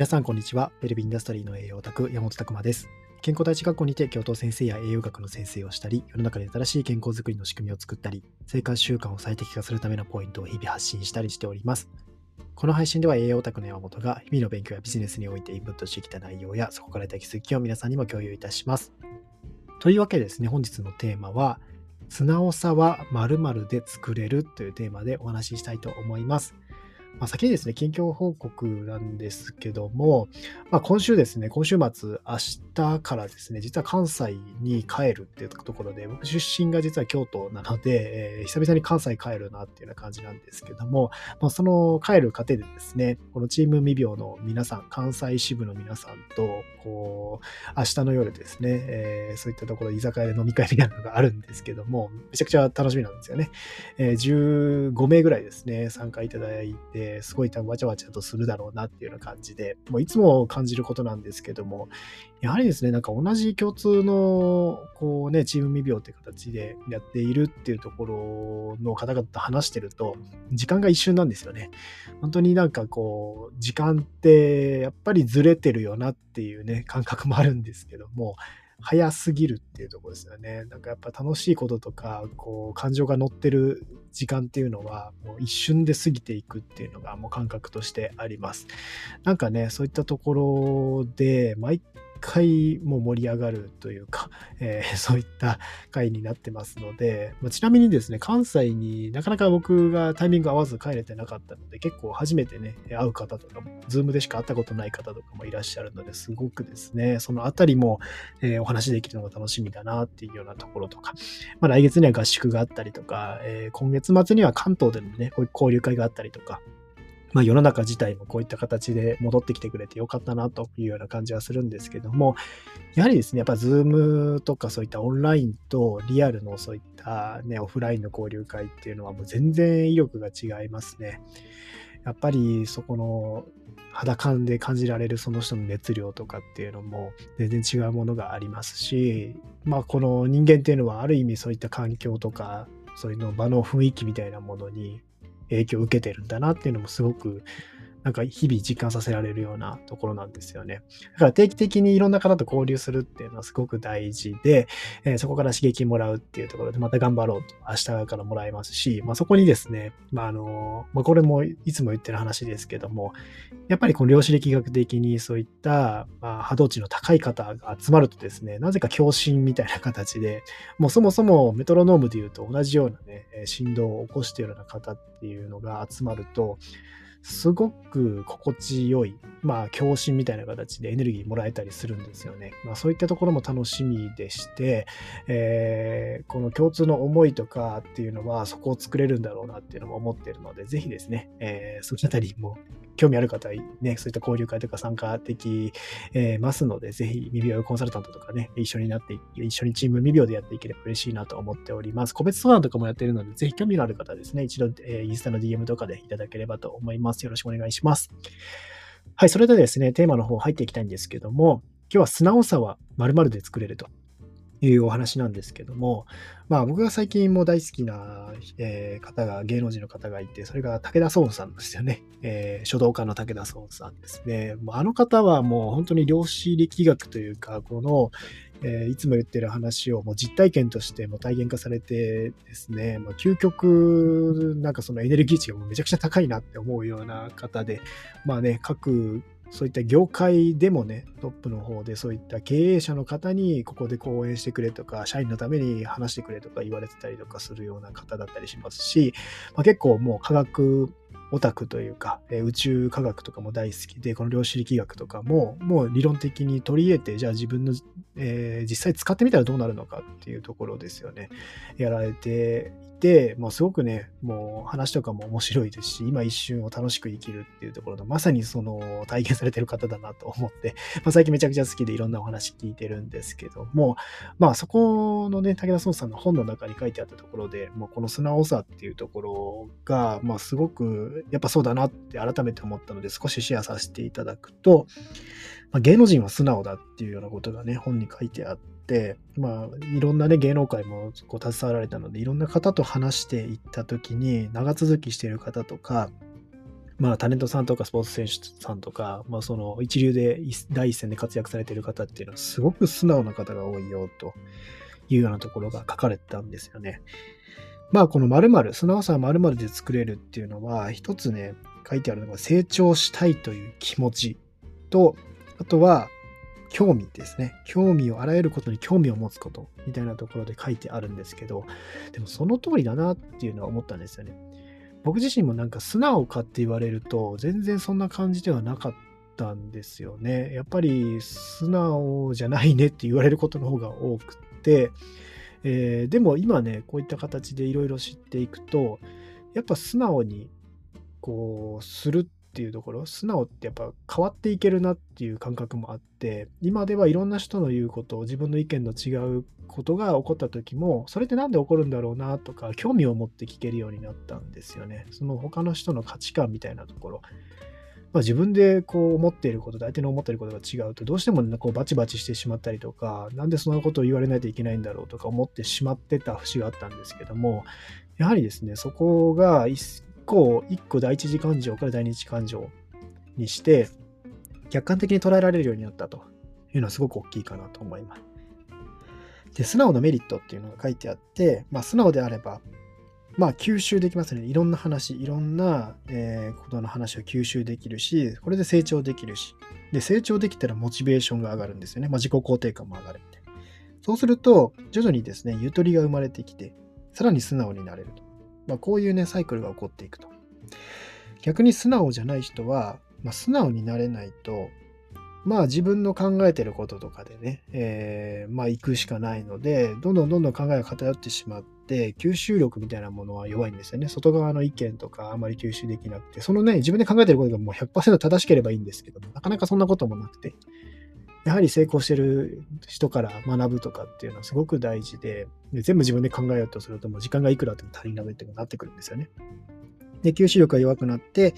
皆さん、こんにちは。ウェルビインダストリーの栄養オタク、山本拓馬です。健康第一学校にて教頭先生や栄養学の先生をしたり、世の中で新しい健康づくりの仕組みを作ったり、生活習慣を最適化するためのポイントを日々発信したりしております。この配信では栄養オタクの山本が日々の勉強やビジネスにおいてインプットしてきた内容やそこから得た気づきを皆さんにも共有いたします。というわけでですね、本日のテーマは、素直さは〇〇で作れるというテーマでお話ししたいと思います。まあ、先にですね、近況報告なんですけども、まあ、今週ですね、今週末、明日からですね、実は関西に帰るっていうところで、僕出身が実は京都なので、えー、久々に関西帰るなっていうような感じなんですけども、まあ、その帰る過程でですね、このチーム未病の皆さん、関西支部の皆さんと、こう、明日の夜ですね、えー、そういったところ、居酒屋で飲み会みたいなのがあるんですけども、めちゃくちゃ楽しみなんですよね。えー、15名ぐらいですね、参加いただいて、すごい多分わちゃわちゃとするだろうなっていうような感じで、もういつも感じることなんですけども、やはりですね、なんか同じ共通の、こうね、チーム未病って形でやっているっていうところの方々と話してると、時間が一瞬なんですよね。本当になんかこう、時間ってやっぱりずれてるよなっていうね、感覚もあるんですけども、早すぎるっていうとこですよね。なんかやっぱ楽しいこととか、こう、感情が乗ってる時間っていうのは、もう一瞬で過ぎていくっていうのがもう感覚としてあります。なんかね、そういったところで、毎回も盛り上がるというか、えー、そういった回になってますので、まあ、ちなみにですね、関西になかなか僕がタイミング合わず帰れてなかったので、結構初めてね、会う方とかも、ズームでしか会ったことない方とかもいらっしゃるので、すごくですね、そのあたりも、えー、お話できるのが楽しみだなっていうようなところとか、まあ、来月には合宿があったりとか、えー、今月末には関東でのね、こういう交流会があったりとか、まあ、世の中自体もこういった形で戻ってきてくれてよかったなというような感じはするんですけども、やはりですね、やっぱ Zoom とかそういったオンラインとリアルのそういったね、オフラインの交流会っていうのはもう全然威力が違いますね。やっぱりそこの肌感で感じられるその人の熱量とかっていうのも全然違うものがありますし、まあこの人間っていうのはある意味そういった環境とかそういうの場の雰囲気みたいなものに影響を受けてるんだなっていうのもすごくなんか日々実感させられるようなところなんですよね。だから定期的にいろんな方と交流するっていうのはすごく大事で、えー、そこから刺激もらうっていうところでまた頑張ろうと明日からもらえますし、まあ、そこにですね、まああのまあ、これもいつも言ってる話ですけども、やっぱりこの量子力学的にそういった、まあ、波動値の高い方が集まるとですね、なぜか共振みたいな形で、もうそもそもメトロノームで言うと同じようなね、振動を起こしているような方っていうのが集まると、すごく心地よい、まあ、共振みたいな形でエネルギーもらえたりするんですよね。まあ、そういったところも楽しみでして、えー、この共通の思いとかっていうのは、そこを作れるんだろうなっていうのも思ってるので、ぜひですね、えー、そのあたりも興味ある方ね、そういった交流会とか参加できますので、ぜひ未病コンサルタントとかね、一緒になって、一緒にチーム未病でやっていければ嬉しいなと思っております。個別相談とかもやってるので、ぜひ興味のある方ですね、一度、えー、インスタの DM とかでいただければと思います。よろしくお願いします。はい、それでですね、テーマの方入っていきたいんですけども、今日は素直さは〇〇で作れるというお話なんですけども、まあ僕が最近も大好きな、え、方が、芸能人の方がいて、それが武田壮さんですよね。えー、書道家の武田壮さんですね。あの方はもう本当に量子力学というか、この、えー、いつも言ってる話をもう実体験としても体現化されてですね、まあ、究極なんかそのエネルギー値がもうめちゃくちゃ高いなって思うような方で、まあね、各そういった業界でもね、トップの方でそういった経営者の方にここで講演してくれとか、社員のために話してくれとか言われてたりとかするような方だったりしますし、まあ、結構もう科学オタクというか、え宇宙科学とかも大好きで、この量子力学とかも、もう理論的に取り入れて、じゃあ自分の、えー、実際使ってみたらどうなるのかっていうところですよね。やられてて、もうすごくね、もう話とかも面白いですし、今一瞬を楽しく生きるっていうところの、まさにその体験されてる方だなと思って、まあ、最近めちゃくちゃ好きでいろんなお話聞いてるんですけども、まあそこのね、武田壮さんの本の中に書いてあったところで、もうこの素直さっていうところが、まあすごくやっぱそうだなって改めて思ったので少しシェアさせていただくと、まあ、芸能人は素直だっていうようなことがね、本に書いてあって、、まあ、いろんなね、芸能界もこう携わられたので、いろんな方と話していった時に、長続きしている方とか、まあ、タレントさんとかスポーツ選手さんとか、まあ、その一流で第一線で活躍されている方っていうのはすごく素直な方が多いよというようなところが書かれてたんですよね。まあこの〇〇、素直さは〇〇で作れるっていうのは一つね、書いてあるのが成長したいという気持ちと、あとは興味ですね。興味を、あらゆることに興味を持つことみたいなところで書いてあるんですけど、でもその通りだなっていうのは思ったんですよね。僕自身もなんか素直かって言われると全然そんな感じではなかったんですよね。やっぱり素直じゃないねって言われることの方が多くて、えー、でも今ねこういった形でいろいろ知っていくとやっぱ素直にこうするっていうところ素直ってやっぱ変わっていけるなっていう感覚もあって今ではいろんな人の言うことを自分の意見の違うことが起こった時もそれって何で起こるんだろうなとか興味を持って聞けるようになったんですよね。その他の人の価値観みたいなところ。まあ、自分でこう思っていることと相手の思っていることが違うとどうしても、こうバチバチしてしまったりとかなんでそんなことを言われないといけないんだろうとか思ってしまってた節があったんですけどもやはりですねそこが個一個第一次感情から第二次感情にして客観的に捉えられるようになったというのはすごく大きいかなと思います。で、素直なメリットっていうのが書いてあって、まあ、素直であれば、まあ、吸収できますね。いろんな話、いろんな、えー、ことの話を吸収できるし、これで成長できるし、で、成長できたらモチベーションが上がるんですよね。まあ、自己肯定感も上がるみたいな。そうすると、徐々にですね、ゆとりが生まれてきて、さらに素直になれると。まあ、こういうね、サイクルが起こっていくと。逆に素直じゃない人は、まあ、素直になれないと、まあ自分の考えてることとかでね、えー、まあ行くしかないので、どんどんどんどん考えが偏ってしまって、吸収力みたいなものは弱いんですよね。外側の意見とかあまり吸収できなくて、そのね、自分で考えてることがもう100%正しければいいんですけども、なかなかそんなこともなくて、やはり成功してる人から学ぶとかっていうのはすごく大事で、で全部自分で考えようとするともう時間がいくらあっても足りないってなってくるんですよね。で、吸収力が弱くなって、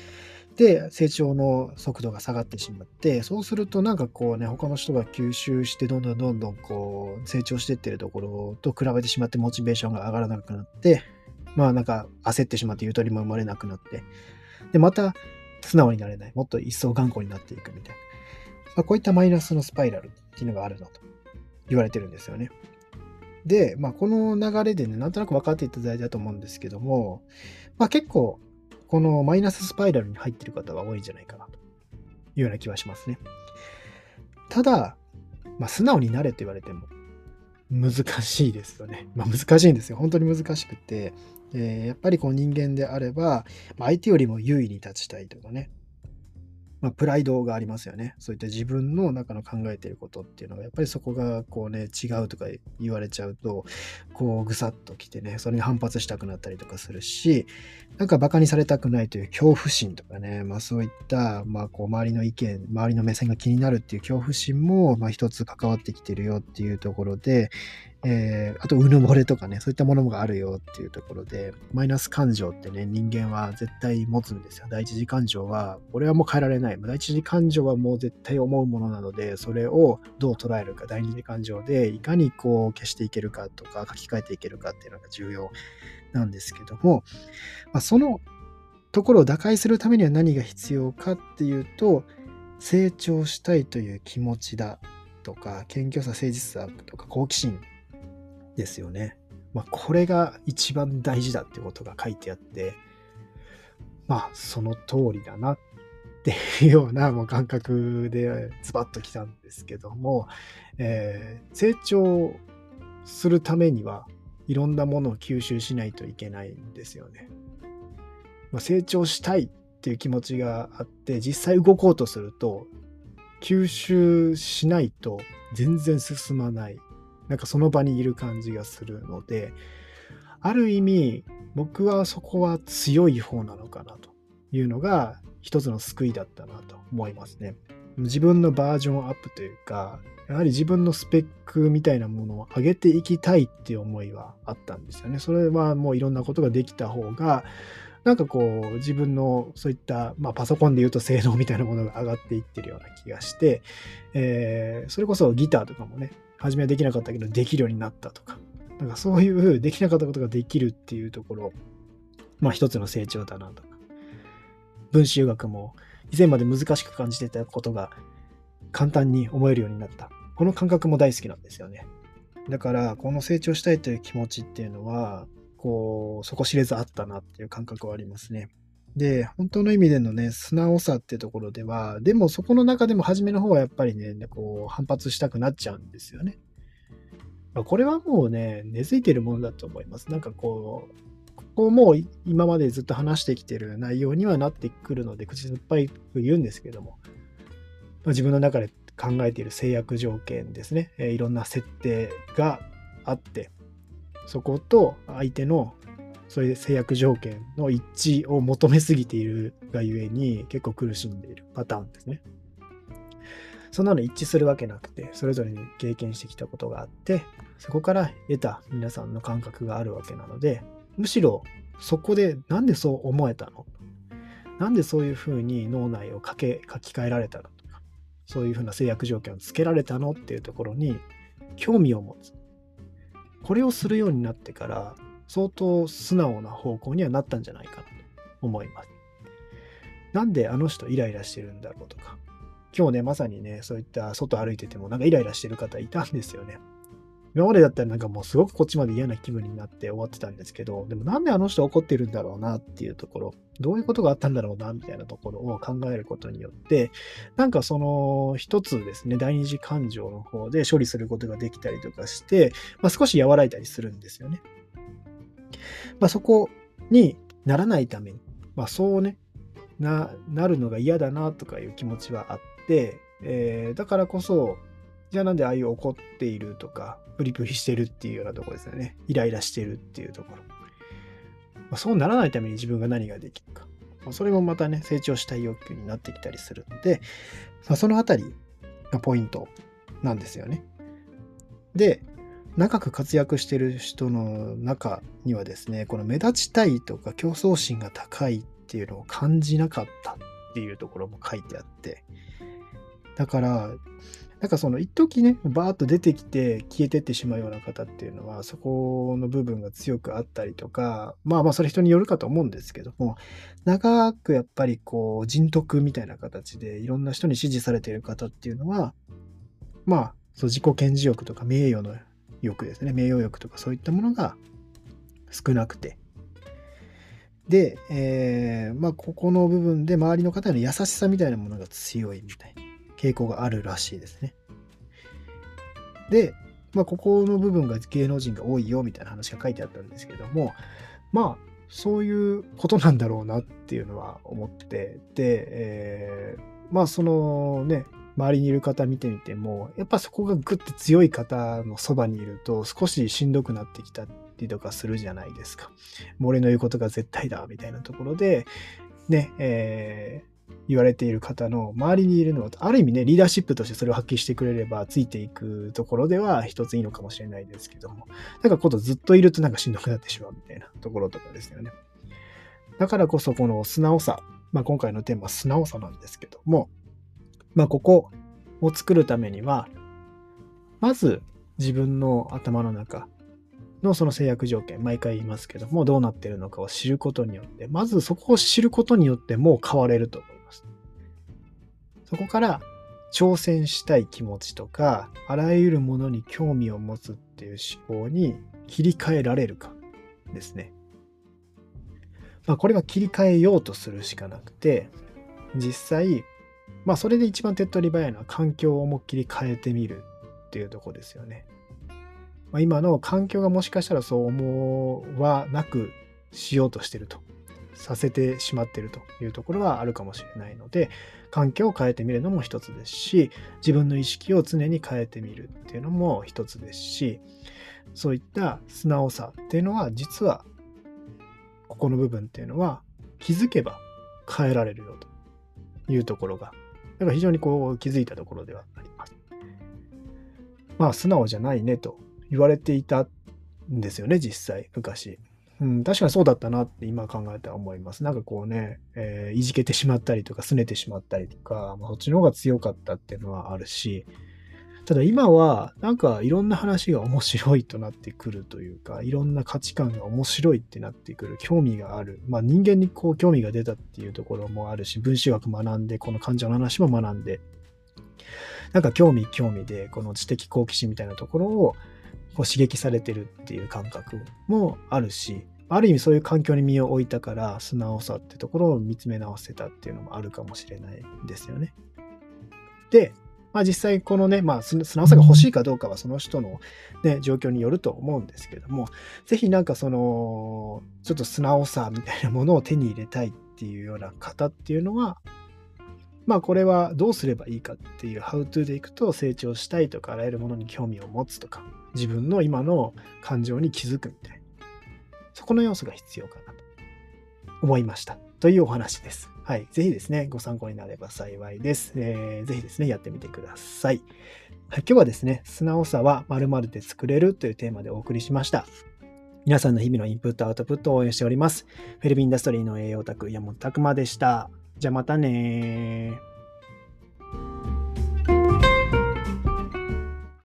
で、成長の速度が下がってしまって、そうするとなんかこうね、他の人が吸収して、どんどんどんどんこう、成長してってるところと比べてしまって、モチベーションが上がらなくなって、まあなんか焦ってしまってゆとりも生まれなくなって、で、また素直になれない。もっと一層頑固になっていくみたいな。まあ、こういったマイナスのスパイラルっていうのがあるのと言われてるんですよね。で、まあ、この流れでね、なんとなく分かっていただいたと思うんですけども、まあ、結構このマイナススパイラルに入ってる方は多いんじゃないかなというような気はしますね。ただ、まあ、素直になれって言われても難しいですよね。まあ、難しいんですよ。本当に難しくて、えー、やっぱりこう人間であれば、まあ、相手よりも優位に立ちたいとかね、まあ、プライドがありますよね。そういった自分の中の考えていることっていうのが、やっぱりそこがこうね、違うとか言われちゃうと、こうぐさっときてね、それに反発したくなったりとかするし、なんか馬鹿にされたくないという恐怖心とかね、まあそういった、まあこう周りの意見、周りの目線が気になるっていう恐怖心も、まあ一つ関わってきてるよっていうところで、えー、あと、うぬぼれとかね、そういったものがあるよっていうところで、マイナス感情ってね、人間は絶対持つんですよ。第一次感情は、これはもう変えられない。第一次感情はもう絶対思うものなので、それをどう捉えるか、第二次感情でいかにこう消していけるかとか、書き換えていけるかっていうのが重要なんですけども、まあ、そのところを打開するためには何が必要かっていうと、成長したいという気持ちだとか、謙虚さ、誠実さとか、好奇心ですよね。まあ、これが一番大事だってことが書いてあって、まあ、その通りだなっていうようなもう感覚でズバッときたんですけども、えー、成長するためにはいろんなものを吸収しないといけないんですよね。まあ、成長したいっていう気持ちがあって実際動こうとすると吸収しないと全然進まないなんかその場にいる感じがするので、ある意味、僕はそこは強い方なのかなというのが一つの救いだったなと思いますね。自分のバージョンアップというか、やはり自分のスペックみたいなものを上げていきたいっていう思いはあったんですよね。それはもういろんなことができた方が、なんかこう自分のそういった、まあ、パソコンで言うと性能みたいなものが上がっていってるような気がして、えー、それこそギターとかもね、初めはできなかったけどできるようになったとか、なんかそういう できなかったことができるっていうところ、まあ一つの成長だなとか。分子留学も以前まで難しく感じてたことが簡単に思えるようになった。この感覚も大好きなんですよね。だから、この成長したいという気持ちっていうのは、こう、底知れずあったなっていう感覚はありますね。で、本当の意味でのね、素直さってところでは、でもそこの中でも初めの方はやっぱりね、こう、反発したくなっちゃうんですよね。まあ、これはもうね、根付いてるものだと思います。なんかこう、ここも今までずっと話してきてる内容にはなってくるので、口酸っぱい言うんですけども、まあ、自分の中で考えている制約条件ですね、え、いろんな設定があって、そこと相手のそういう制約条件の一致を求めすぎているがゆえに結構苦しんでいるパターンですね。そんなの一致するわけなくて、それぞれに経験してきたことがあって、そこから得た皆さんの感覚があるわけなので、むしろそこでなんでそう思えたの？なんでそういうふうに脳内を書け書き換えられたのとか、そういうふうな制約条件をつけられたのっていうところに興味を持つ。これをするようになってから相当素直な方向にはなったんじゃないかなと思います。なんであの人イライラしてるんだろうとか、今日ね、まさにね、そういった外歩いててもなんかイライラしてる方いたんですよね。今までだったらなんかもうすごくこっちまで嫌な気分になって終わってたんですけど、でもなんであの人怒ってるんだろうなっていうところ、どういうことがあったんだろうなみたいなところを考えることによって、なんかその一つですね、第二次感情の方で処理することができたりとかして、まあ、少し和らいだりするんですよね。まあ、そこにならないために、まあ、そうね、な、なるのが嫌だなとかいう気持ちはあって、えー、だからこそ、じゃあなんでああいう怒っているとか、プリプリしてるっていうようなところですよね。イライラしてるっていうところ。まあ、そうならないために自分が何ができるか。まあ、それもまたね、成長したい欲求になってきたりするので、まあ、そのあたりがポイントなんですよね。で、長く活躍してる人の中にはですね、この目立ちたいとか競争心が高いっていうのを感じなかったっていうところも書いてあって、だから、なんかその一時ね、バーッと出てきて消えてってしまうような方っていうのは、そこの部分が強くあったりとか、まあまあそれ人によるかと思うんですけども、長くやっぱりこう人徳みたいな形でいろんな人に支持されている方っていうのは、まあ、そう自己顕示欲とか名誉の欲ですね、名誉欲とかそういったものが少なくて。で、えー、まあ、ここの部分で周りの方への優しさみたいなものが強いみたいな傾向があるらしいですね。で、まあ、ここの部分が芸能人が多いよみたいな話が書いてあったんですけども、まあ、そういうことなんだろうなっていうのは思ってて、で、えー、まあ、そのね、周りにいる方見てみても、やっぱそこがグッて強い方のそばにいると少ししんどくなってきたりとかするじゃないですか。俺の言うことが絶対だみたいなところで、ね、えー、言われている方の周りにいるのは、ある意味ね、リーダーシップとしてそれを発揮してくれれば、ついていくところでは一ついいのかもしれないですけども、なんかことずっといるとなんかしんどくなってしまうみたいなところとかですよね。だからこそこの素直さ、まあ今回のテーマは素直さなんですけども、まあ、ここを作るためには、まず自分の頭の中のその制約条件、毎回言いますけども、どうなってるのかを知ることによって、まずそこを知ることによってもう変われると思います。そこから挑戦したい気持ちとか、あらゆるものに興味を持つっていう思考に切り替えられるかですね。まあ、これは切り替えようとするしかなくて、実際まあそれで一番手っ取り早いのは環境を思いっきり変えてみるっていうとこですよね。まあ、今の環境がもしかしたらそう思わなくしようとしてると。させてしまってるというところはあるかもしれないので、環境を変えてみるのも一つですし、自分の意識を常に変えてみるっていうのも一つですし、そういった素直さっていうのは実は、ここの部分っていうのは気づけば変えられるよというところがだか非常にこう気づいたところではあります。まあ素直じゃないねと言われていたんですよね、実際、昔。うん、確かにそうだったなって今考えたら思います。なんかこうね、えー、いじけてしまったりとか、拗ねてしまったりとか、まあ、そっちの方が強かったっていうのはあるし、ただ今は、なんかいろんな話が面白いとなってくるというか、いろんな価値観が面白いってなってくる、興味がある。まあ人間にこう興味が出たっていうところもあるし、分子学学んで、この感情の話も学んで、なんか興味興味で、この知的好奇心みたいなところをこう刺激されてるっていう感覚もあるし、ある意味そういう環境に身を置いたから素直さってところを見つめ直せたっていうのもあるかもしれないですよね。で、まあ、実際このね、まあ、素直さが欲しいかどうかはその人の、ね、状況によると思うんですけども、ぜひなんかその、ちょっと素直さみたいなものを手に入れたいっていうような方っていうのは、まあこれはどうすればいいかっていう How to でいくと成長したいとかあらゆるものに興味を持つとか自分の今の感情に気づくみたいなそこの要素が必要かなと思いましたというお話です。はい。ぜひですね、ご参考になれば幸いです。えー、ぜひですね、やってみてください。はい、今日はですね、素直さは〇〇で作れるというテーマでお送りしました。皆さんの日々のインプット、アウトプットを応援しております。フェルビンダストリーの栄養卓、山本拓馬でした。じゃあまたね